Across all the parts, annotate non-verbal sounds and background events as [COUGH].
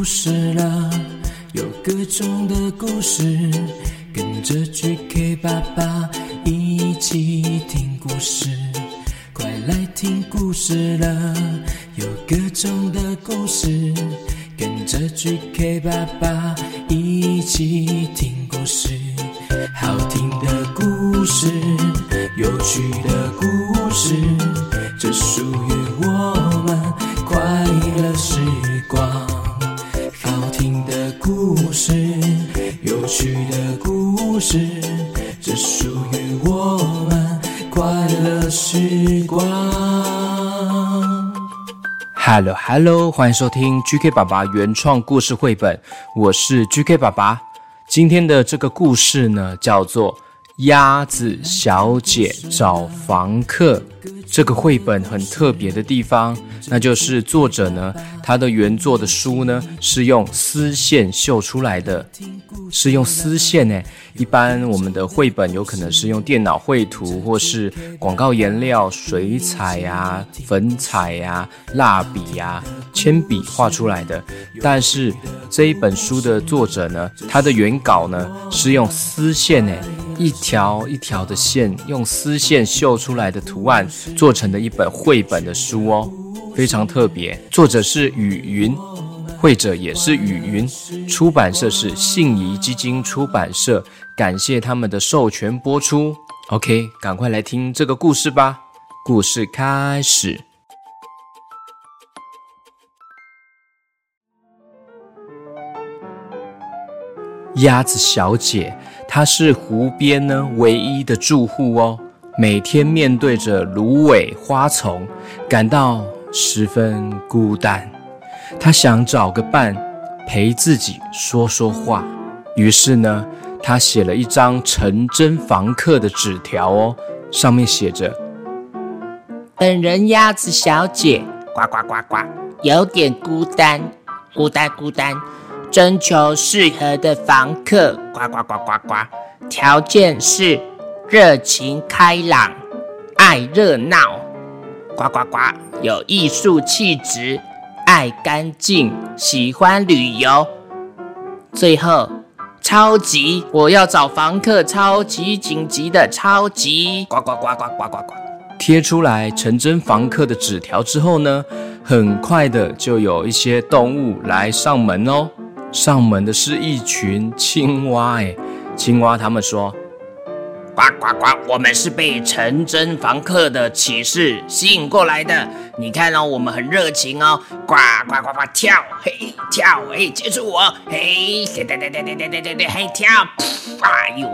故事了，有各种的故事，跟着 GK 爸爸一起听故事。快来听故事了，有各种的故事，跟着 GK 爸爸一起听故事。好听的故事，有趣的故事，这属于 Hello Hello，欢迎收听 GK 爸爸原创故事绘本，我是 GK 爸爸。今天的这个故事呢，叫做《鸭子小姐找房客》。这个绘本很特别的地方，那就是作者呢，他的原作的书呢是用丝线绣出来的，是用丝线诶。一般我们的绘本有可能是用电脑绘图，或是广告颜料、水彩呀、粉彩呀、蜡笔呀、铅笔画出来的。但是这一本书的作者呢，他的原稿呢是用丝线诶。一条一条的线，用丝线绣出来的图案做成的一本绘本的书哦，非常特别。作者是雨云，绘者也是雨云，出版社是信谊基金出版社。感谢他们的授权播出。OK，赶快来听这个故事吧。故事开始。鸭子小姐。她是湖边呢唯一的住户哦，每天面对着芦苇花丛，感到十分孤单。她想找个伴陪自己说说话，于是呢，她写了一张成真房客的纸条哦，上面写着：“本人鸭子小姐，呱呱呱呱，有点孤单，孤单孤单。”征求适合的房客，呱呱呱呱呱。条件是热情开朗、爱热闹，呱呱呱。有艺术气质、爱干净、喜欢旅游。最后，超级，我要找房客，超级紧急的，超级，呱呱呱呱呱呱呱。贴出来成真房客的纸条之后呢，很快的就有一些动物来上门哦。上门的是一群青蛙，哎，青蛙他们说：“呱呱呱，我们是被成真房客的启示吸引过来的。你看哦，我们很热情哦，呱呱呱呱跳，嘿跳，嘿接住我，嘿，对对对对对对对对，嘿跳，哎呦，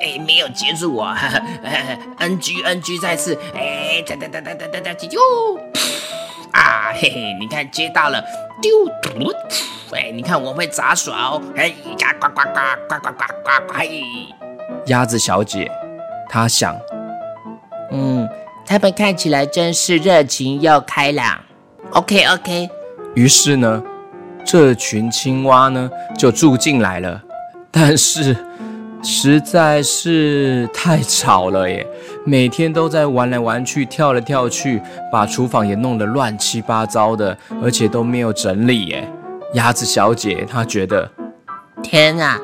哎没有接住我，呵呵，NG NG 再次，哎哒哒哒哒哒哒哒哒，哟，啊嘿嘿，你看接到了，丢突。喂，你看我会杂耍哦！嘿呀，呱呱呱呱呱呱呱呱！嘿，鸭子小姐，她想，嗯，他们看起来真是热情又开朗。OK OK。于是呢，这群青蛙呢就住进来了，但是实在是太吵了耶，每天都在玩来玩去，跳来跳去，把厨房也弄得乱七八糟的，而且都没有整理耶。鸭子小姐，她觉得，天啊，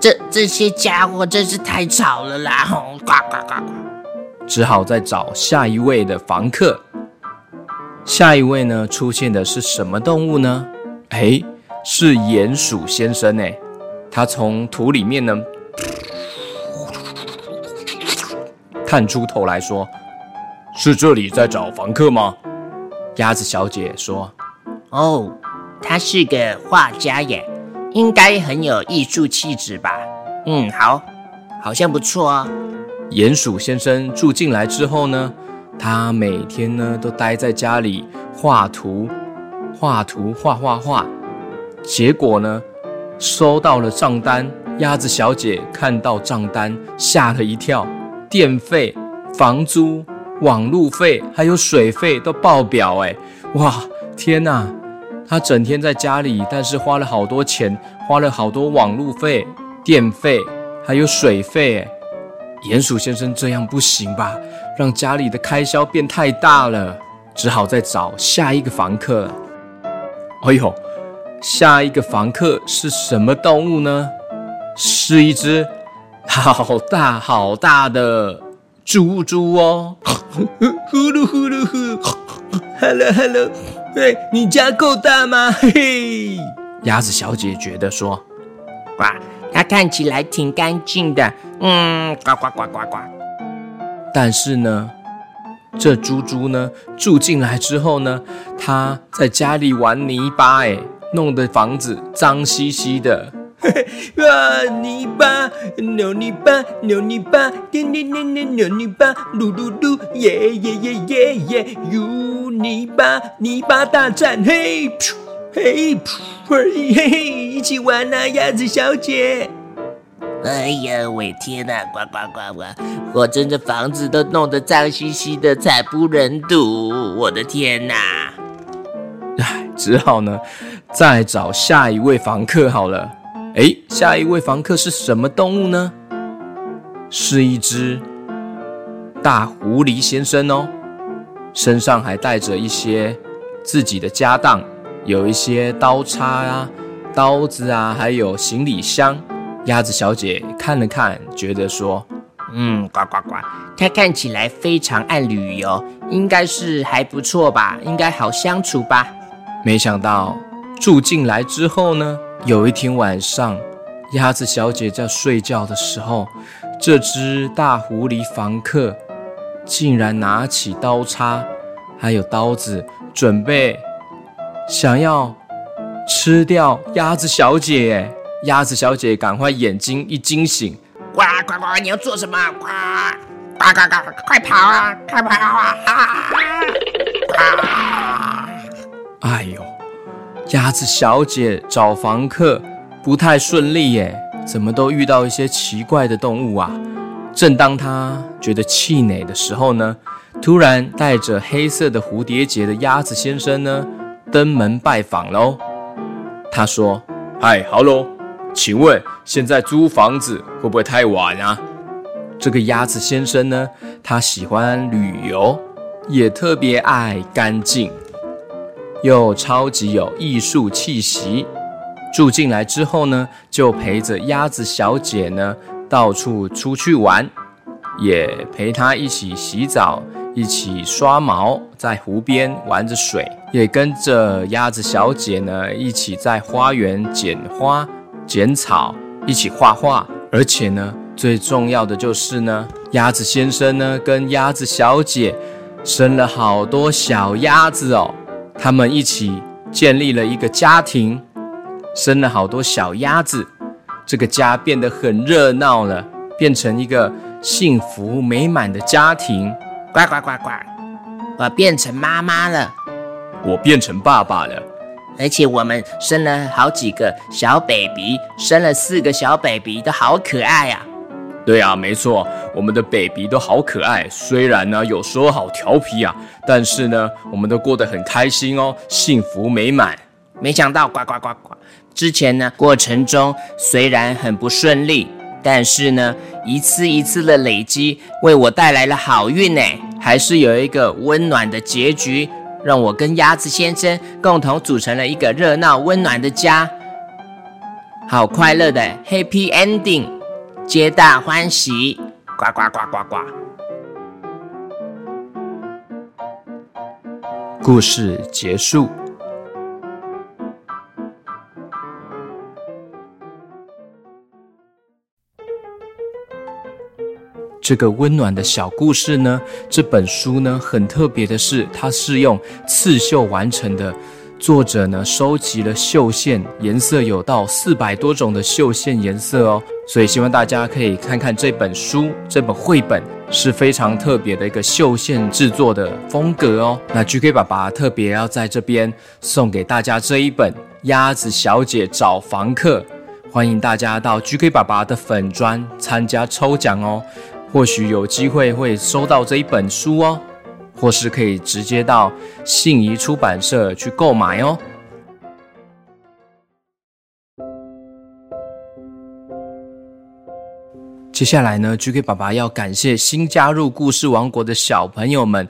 这这些家伙真是太吵了啦！呱呱呱呱，只好再找下一位的房客。下一位呢，出现的是什么动物呢？哎，是鼹鼠先生哎，他从土里面呢探出头来说：“是这里在找房客吗？”鸭子小姐说：“哦。”他是个画家耶，应该很有艺术气质吧？嗯，好，好像不错哦。鼹鼠先生住进来之后呢，他每天呢都待在家里画图、画图、画画画。结果呢，收到了账单，鸭子小姐看到账单吓了一跳，电费、房租、网路费还有水费都爆表哎！哇，天哪！他整天在家里，但是花了好多钱，花了好多网路费、电费，还有水费。鼹鼠先生这样不行吧？让家里的开销变太大了，只好再找下一个房客。哎呦，下一个房客是什么动物呢？是一只好大好大的猪猪哦！呼噜呼噜呼，Hello Hello，嘿，你家够大吗？嘿 [LAUGHS] 嘿，鸭子小姐觉得说，哇，它看起来挺干净的，嗯，呱呱呱呱呱。但是呢，这猪猪呢住进来之后呢，它在家里玩泥巴，哎。弄得房子脏兮兮的，啊！泥巴，扭泥巴，扭泥巴，点点点点扭泥巴，噜噜噜，耶耶耶耶耶，哟！泥巴，泥巴大战，嘿，噗，嘿，噗，嘿嘿，一起玩呐，鸭子小姐。哎呀，我天哪，呱呱呱呱！我真的房子都弄得脏兮兮的，惨不忍睹，我的天哪！唉，只好呢。再找下一位房客好了。诶，下一位房客是什么动物呢？是一只大狐狸先生哦，身上还带着一些自己的家当，有一些刀叉啊、刀子啊，还有行李箱。鸭子小姐看了看，觉得说：“嗯，呱呱呱，他看起来非常爱旅游，应该是还不错吧？应该好相处吧？”没想到。住进来之后呢，有一天晚上，鸭子小姐在睡觉的时候，这只大狐狸房客竟然拿起刀叉，还有刀子，准备想要吃掉鸭子小姐。鸭子小姐赶快眼睛一惊醒，呱呱呱！你要做什么？呱呱呱呱！快跑啊！快跑啊！啊！哎呦！鸭子小姐找房客不太顺利耶，怎么都遇到一些奇怪的动物啊？正当她觉得气馁的时候呢，突然带着黑色的蝴蝶结的鸭子先生呢登门拜访喽。他说：“嗨，哈喽，请问现在租房子会不会太晚啊？”这个鸭子先生呢，他喜欢旅游，也特别爱干净。又超级有艺术气息，住进来之后呢，就陪着鸭子小姐呢到处出去玩，也陪她一起洗澡，一起刷毛，在湖边玩着水，也跟着鸭子小姐呢一起在花园剪花、剪草，一起画画。而且呢，最重要的就是呢，鸭子先生呢跟鸭子小姐生了好多小鸭子哦。他们一起建立了一个家庭，生了好多小鸭子，这个家变得很热闹了，变成一个幸福美满的家庭。呱呱呱呱！我变成妈妈了，我变成爸爸了，而且我们生了好几个小 baby，生了四个小 baby，都好可爱呀、啊。对啊，没错，我们的 baby 都好可爱。虽然呢，有时候好调皮啊，但是呢，我们都过得很开心哦，幸福美满。没想到，呱呱呱呱！之前呢，过程中虽然很不顺利，但是呢，一次一次的累积，为我带来了好运呢。还是有一个温暖的结局，让我跟鸭子先生共同组成了一个热闹温暖的家，好快乐的 Happy Ending。皆大欢喜，呱呱呱呱呱！故事结束。这个温暖的小故事呢，这本书呢，很特别的是，它是用刺绣完成的。作者呢，收集了绣线，颜色有到四百多种的绣线颜色哦，所以希望大家可以看看这本书，这本绘本是非常特别的一个绣线制作的风格哦。那 GK 爸爸特别要在这边送给大家这一本《鸭子小姐找房客》，欢迎大家到 GK 爸爸的粉专参加抽奖哦，或许有机会会收到这一本书哦。或是可以直接到信谊出版社去购买哦。接下来呢，GK 爸爸要感谢新加入故事王国的小朋友们。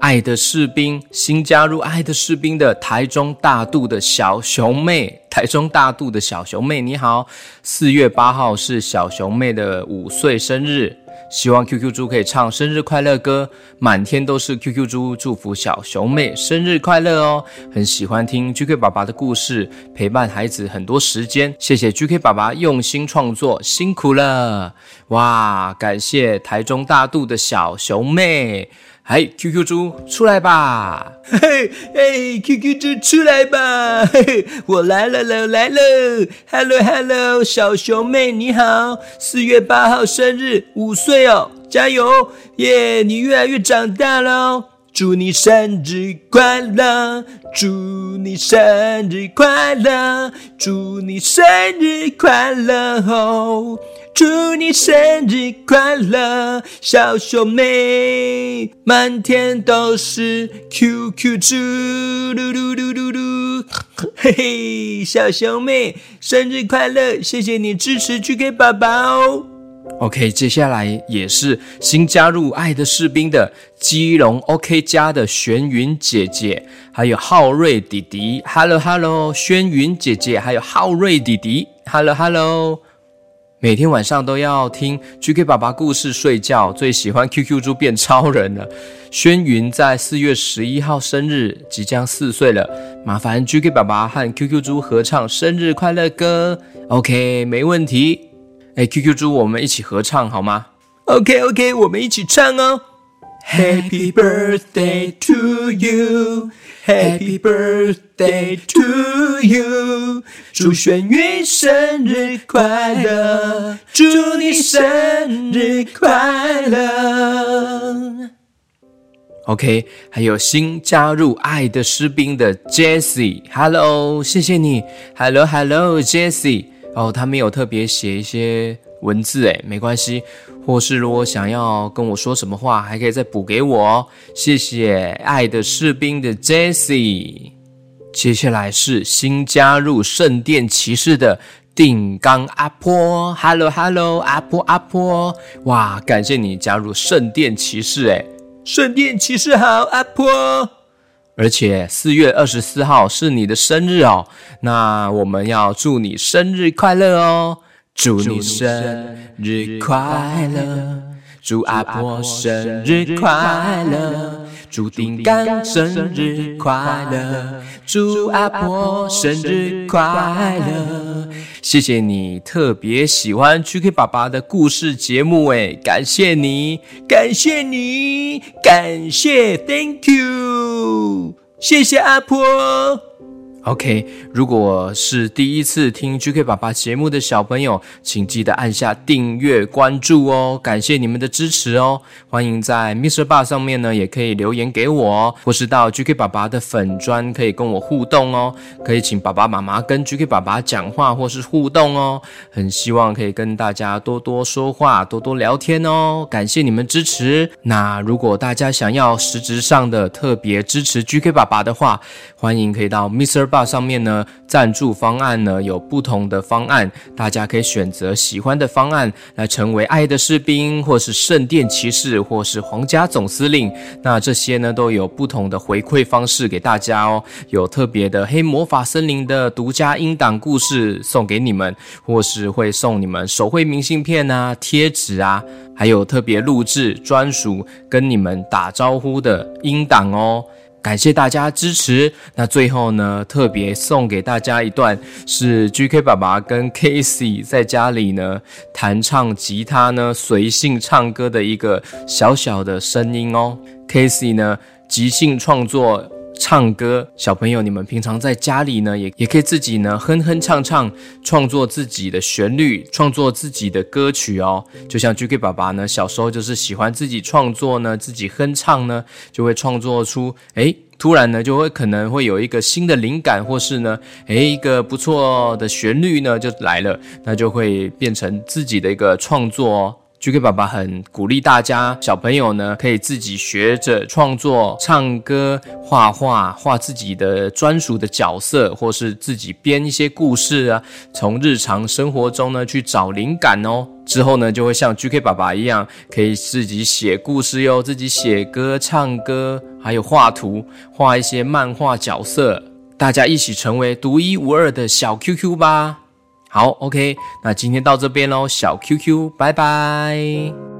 爱的士兵，新加入爱的士兵的台中大肚的小熊妹，台中大肚的小熊妹，你好，四月八号是小熊妹的五岁生日。希望 QQ 猪可以唱生日快乐歌，满天都是 QQ 猪，祝福小熊妹生日快乐哦！很喜欢听 GK 爸爸的故事，陪伴孩子很多时间，谢谢 GK 爸爸用心创作，辛苦了！哇，感谢台中大肚的小熊妹。嗨，QQ 猪出来吧！嘿嘿，，QQ 猪出来吧！嘿嘿，我来了了来了！Hello Hello，小熊妹你好，四月八号生日，五岁哦，加油！耶，你越来越长大了，祝你生日快乐！祝你生日快乐！祝你生日快乐哦！祝你生日快乐，小熊妹，满天都是 QQ 猪，噜噜噜噜噜，嘿嘿，小熊妹生日快乐，谢谢你支持 GK 宝宝。OK，接下来也是新加入爱的士兵的基隆 OK 家的玄云姐姐，还有浩瑞弟弟，Hello Hello，轩云姐姐，还有浩瑞弟弟，Hello Hello。每天晚上都要听 GK 爸爸故事睡觉，最喜欢 QQ 猪变超人了。轩云在四月十一号生日，即将四岁了，麻烦 GK 爸爸和 QQ 猪合唱生日快乐歌。OK，没问题。哎，QQ 猪，我们一起合唱好吗？OK OK，我们一起唱哦。Happy birthday to you. Happy birthday to you，祝轩云生日快乐，祝你生日快乐。OK，还有新加入爱的士兵的 Jessie，Hello，谢谢你，Hello，Hello，Jessie。哦，他没有特别写一些文字，诶，没关系。或是如果想要跟我说什么话，还可以再补给我哦。谢谢爱的士兵的 Jesse。接下来是新加入圣殿骑士的定冈阿婆，Hello Hello，阿婆阿婆，哇，感谢你加入圣殿骑士，诶，圣殿骑士好，阿婆。而且四月二十四号是你的生日哦，那我们要祝你生日快乐哦。祝你生日快乐，祝阿婆生日快乐，祝定冈生日快乐，祝阿婆生日快乐。谢谢你特别喜欢 GK 爸爸的故事节目，诶，感谢你，感谢你，感谢，Thank you，谢谢阿婆。OK，如果是第一次听 GK 爸爸节目的小朋友，请记得按下订阅关注哦，感谢你们的支持哦。欢迎在 MixerBox 上面呢，也可以留言给我哦，或是到 GK 爸爸的粉专可以跟我互动哦，可以请爸爸妈妈跟 GK 爸爸讲话或是互动哦。很希望可以跟大家多多说话，多多聊天哦。感谢你们支持。那如果大家想要实质上的特别支持 GK 爸爸的话，欢迎可以到 Mr. 上面呢，赞助方案呢有不同的方案，大家可以选择喜欢的方案来成为爱的士兵，或是圣殿骑士，或是皇家总司令。那这些呢都有不同的回馈方式给大家哦，有特别的黑魔法森林的独家音档故事送给你们，或是会送你们手绘明信片啊、贴纸啊，还有特别录制专属跟你们打招呼的音档哦。感谢大家支持。那最后呢，特别送给大家一段是 GK 爸爸跟 Casey 在家里呢弹唱吉他呢随性唱歌的一个小小的声音哦。Casey 呢即兴创作。唱歌，小朋友，你们平常在家里呢，也也可以自己呢哼哼唱唱，创作自己的旋律，创作自己的歌曲哦。就像 GK 爸爸呢，小时候就是喜欢自己创作呢，自己哼唱呢，就会创作出，诶，突然呢就会可能会有一个新的灵感，或是呢，诶，一个不错的旋律呢就来了，那就会变成自己的一个创作哦。GK 爸爸很鼓励大家，小朋友呢可以自己学着创作、唱歌、画画，画自己的专属的角色，或是自己编一些故事啊，从日常生活中呢去找灵感哦。之后呢就会像 GK 爸爸一样，可以自己写故事哟，自己写歌、唱歌，还有画图，画一些漫画角色，大家一起成为独一无二的小 QQ 吧。好，OK，那今天到这边喽，小 QQ，拜拜。